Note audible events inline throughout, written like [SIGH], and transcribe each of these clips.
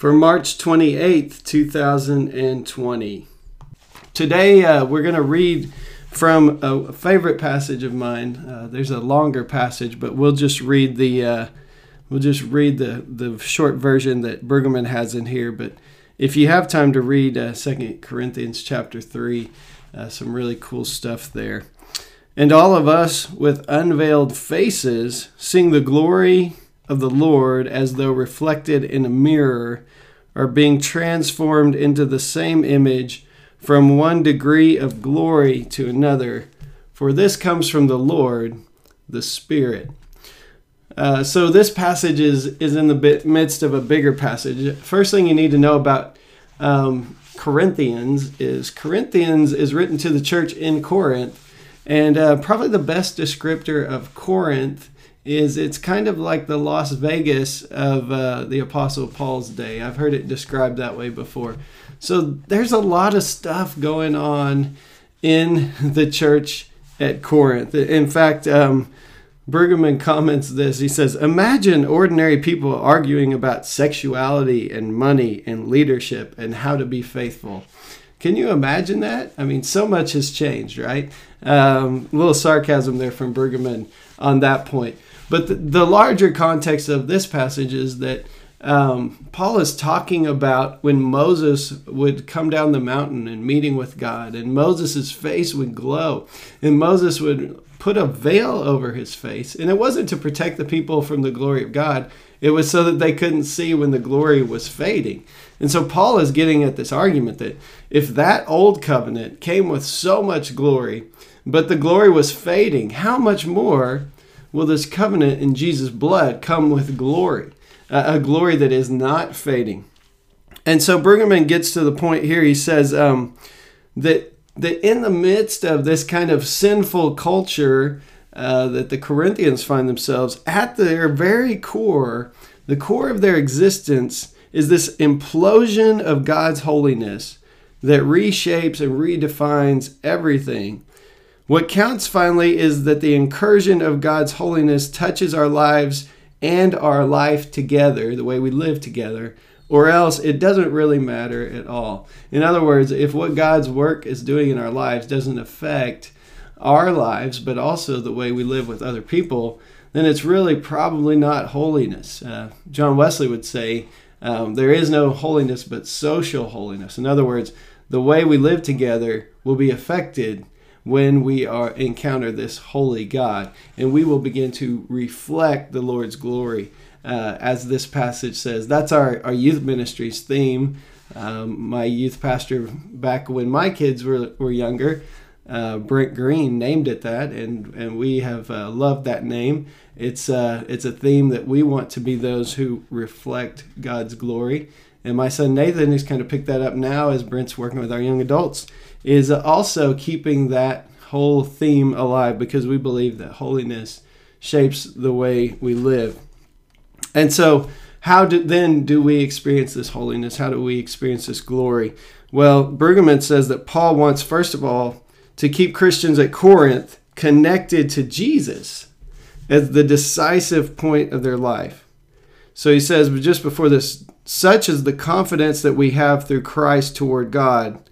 for March 28th, 2020. Today, uh, we're going to read from a favorite passage of mine. Uh, there's a longer passage, but we'll just read the uh, we'll just read the the short version that Brueggemann has in here. But if you have time to read uh, Second Corinthians chapter three, uh, some really cool stuff there. And all of us with unveiled faces sing the glory of the Lord as though reflected in a mirror, are being transformed into the same image from one degree of glory to another. For this comes from the Lord, the Spirit. Uh, so this passage is is in the midst of a bigger passage. First thing you need to know about um, Corinthians is Corinthians is written to the church in Corinth and uh, probably the best descriptor of Corinth is it's kind of like the Las Vegas of uh, the Apostle Paul's day. I've heard it described that way before. So there's a lot of stuff going on in the church at Corinth. In fact, um, comments this. He says, Imagine ordinary people arguing about sexuality and money and leadership and how to be faithful. Can you imagine that? I mean, so much has changed, right? Um, a little sarcasm there from Brueggemann on that point. But the, the larger context of this passage is that um, Paul is talking about when Moses would come down the mountain and meeting with God, and Moses' face would glow, and Moses would put a veil over his face. And it wasn't to protect the people from the glory of God, it was so that they couldn't see when the glory was fading. And so Paul is getting at this argument that if that old covenant came with so much glory, but the glory was fading, how much more will this covenant in Jesus' blood come with glory? a glory that is not fading. And so Brueggemann gets to the point here. He says um, that that in the midst of this kind of sinful culture uh, that the Corinthians find themselves at their very core, the core of their existence is this implosion of God's holiness that reshapes and redefines everything. What counts finally is that the incursion of God's holiness touches our lives and our life together, the way we live together, or else it doesn't really matter at all. In other words, if what God's work is doing in our lives doesn't affect our lives, but also the way we live with other people, then it's really probably not holiness. Uh, John Wesley would say, um, there is no holiness but social holiness. In other words, the way we live together will be affected when we are encounter this holy God, and we will begin to reflect the Lord's glory, uh, as this passage says. That's our, our youth ministry's theme. Um, my youth pastor back when my kids were, were younger, uh, Brent Green, named it that, and, and we have uh, loved that name. It's, uh, it's a theme that we want to be those who reflect God's glory. And my son Nathan, has kind of picked that up now as Brent's working with our young adults, is also keeping that whole theme alive because we believe that holiness shapes the way we live. And so, how do, then do we experience this holiness? How do we experience this glory? Well, Brueggemann says that Paul wants, first of all, to keep Christians at Corinth connected to Jesus as the decisive point of their life. So he says, but just before this, such is the confidence that we have through Christ toward God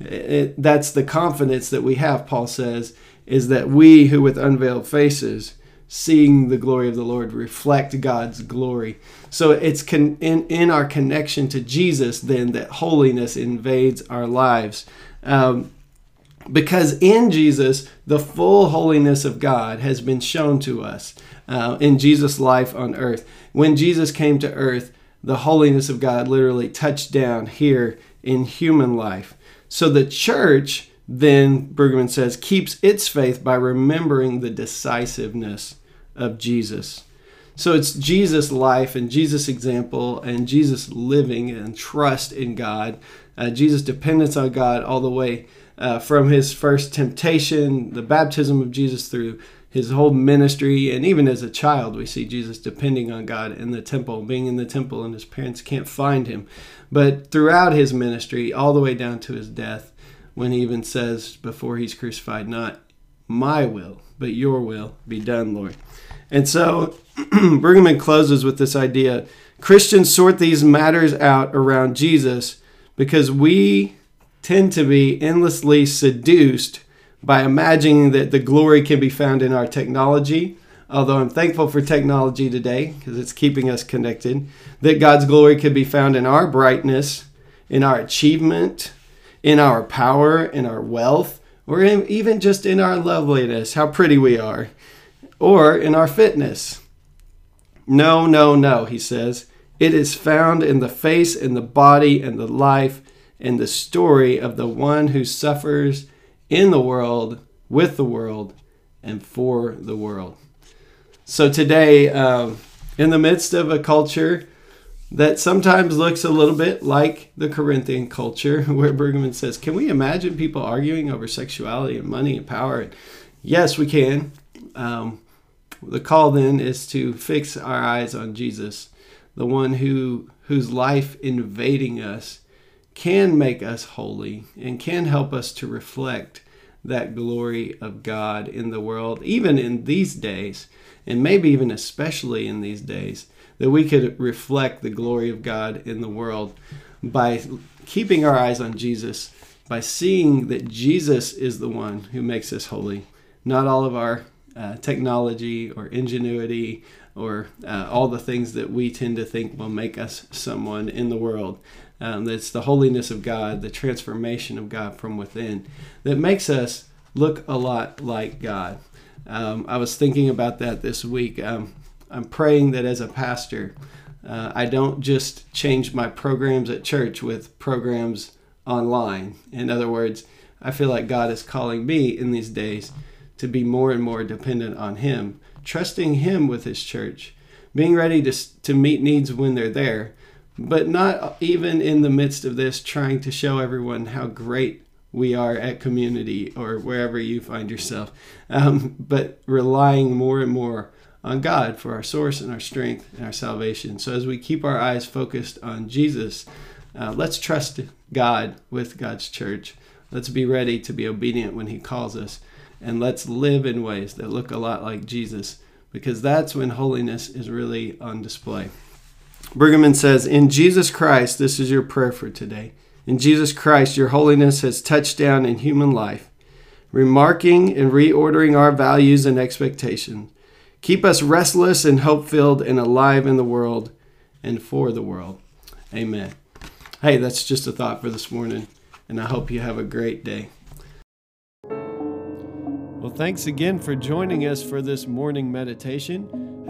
it, that's the confidence that we have, Paul says, is that we who with unveiled faces, seeing the glory of the Lord, reflect God's glory. So it's con- in, in our connection to Jesus, then, that holiness invades our lives. Um, because in Jesus, the full holiness of God has been shown to us uh, in Jesus' life on earth. When Jesus came to earth, the holiness of God literally touched down here in human life. So the church, then, Brueggemann says, keeps its faith by remembering the decisiveness of Jesus. So it's Jesus' life and Jesus' example and Jesus living and trust in God, uh, Jesus' dependence on God all the way uh, from his first temptation, the baptism of Jesus through his whole ministry, and even as a child, we see Jesus depending on God in the temple, being in the temple, and his parents can't find him. But throughout his ministry, all the way down to his death, when he even says before he's crucified, Not my will, but your will be done, Lord. And so [CLEARS THROAT] Brueggemann closes with this idea Christians sort these matters out around Jesus because we tend to be endlessly seduced by imagining that the glory can be found in our technology. Although I'm thankful for technology today because it's keeping us connected, that God's glory could be found in our brightness, in our achievement, in our power, in our wealth, or in, even just in our loveliness, how pretty we are, or in our fitness. No, no, no, he says. It is found in the face and the body and the life and the story of the one who suffers in the world, with the world, and for the world. So today, um, in the midst of a culture that sometimes looks a little bit like the Corinthian culture, [LAUGHS] where Brueggemann says, Can we imagine people arguing over sexuality and money and power? Yes, we can. Um, the call then is to fix our eyes on Jesus, the one who whose life invading us can make us holy and can help us to reflect that glory of God in the world, even in these days, and maybe even especially in these days, that we could reflect the glory of God in the world by keeping our eyes on Jesus, by seeing that Jesus is the one who makes us holy, not all of our uh, technology or ingenuity or uh, all the things that we tend to think will make us someone in the world. Um, that's the holiness of God, the transformation of God from within that makes us look a lot like God. Um, I was thinking about that this week. Um, I'm praying that as a pastor, uh, I don't just change my programs at church with programs online. In other words, I feel like God is calling me in these days to be more and more dependent on Him, trusting Him with His church, being ready to, to meet needs when they're there, but not even in the midst of this trying to show everyone how great we are at community or wherever you find yourself, um, but relying more and more on God for our source and our strength and our salvation. So as we keep our eyes focused on Jesus, uh, let's trust God with God's church. Let's be ready to be obedient when He calls us and let's live in ways that look a lot like Jesus because that's when holiness is really on display. Brueggemann says, In Jesus Christ, this is your prayer for today. In Jesus Christ, your holiness has touched down in human life, remarking and reordering our values and expectations. Keep us restless and hope filled and alive in the world and for the world. Amen. Hey, that's just a thought for this morning, and I hope you have a great day. Well, thanks again for joining us for this morning meditation.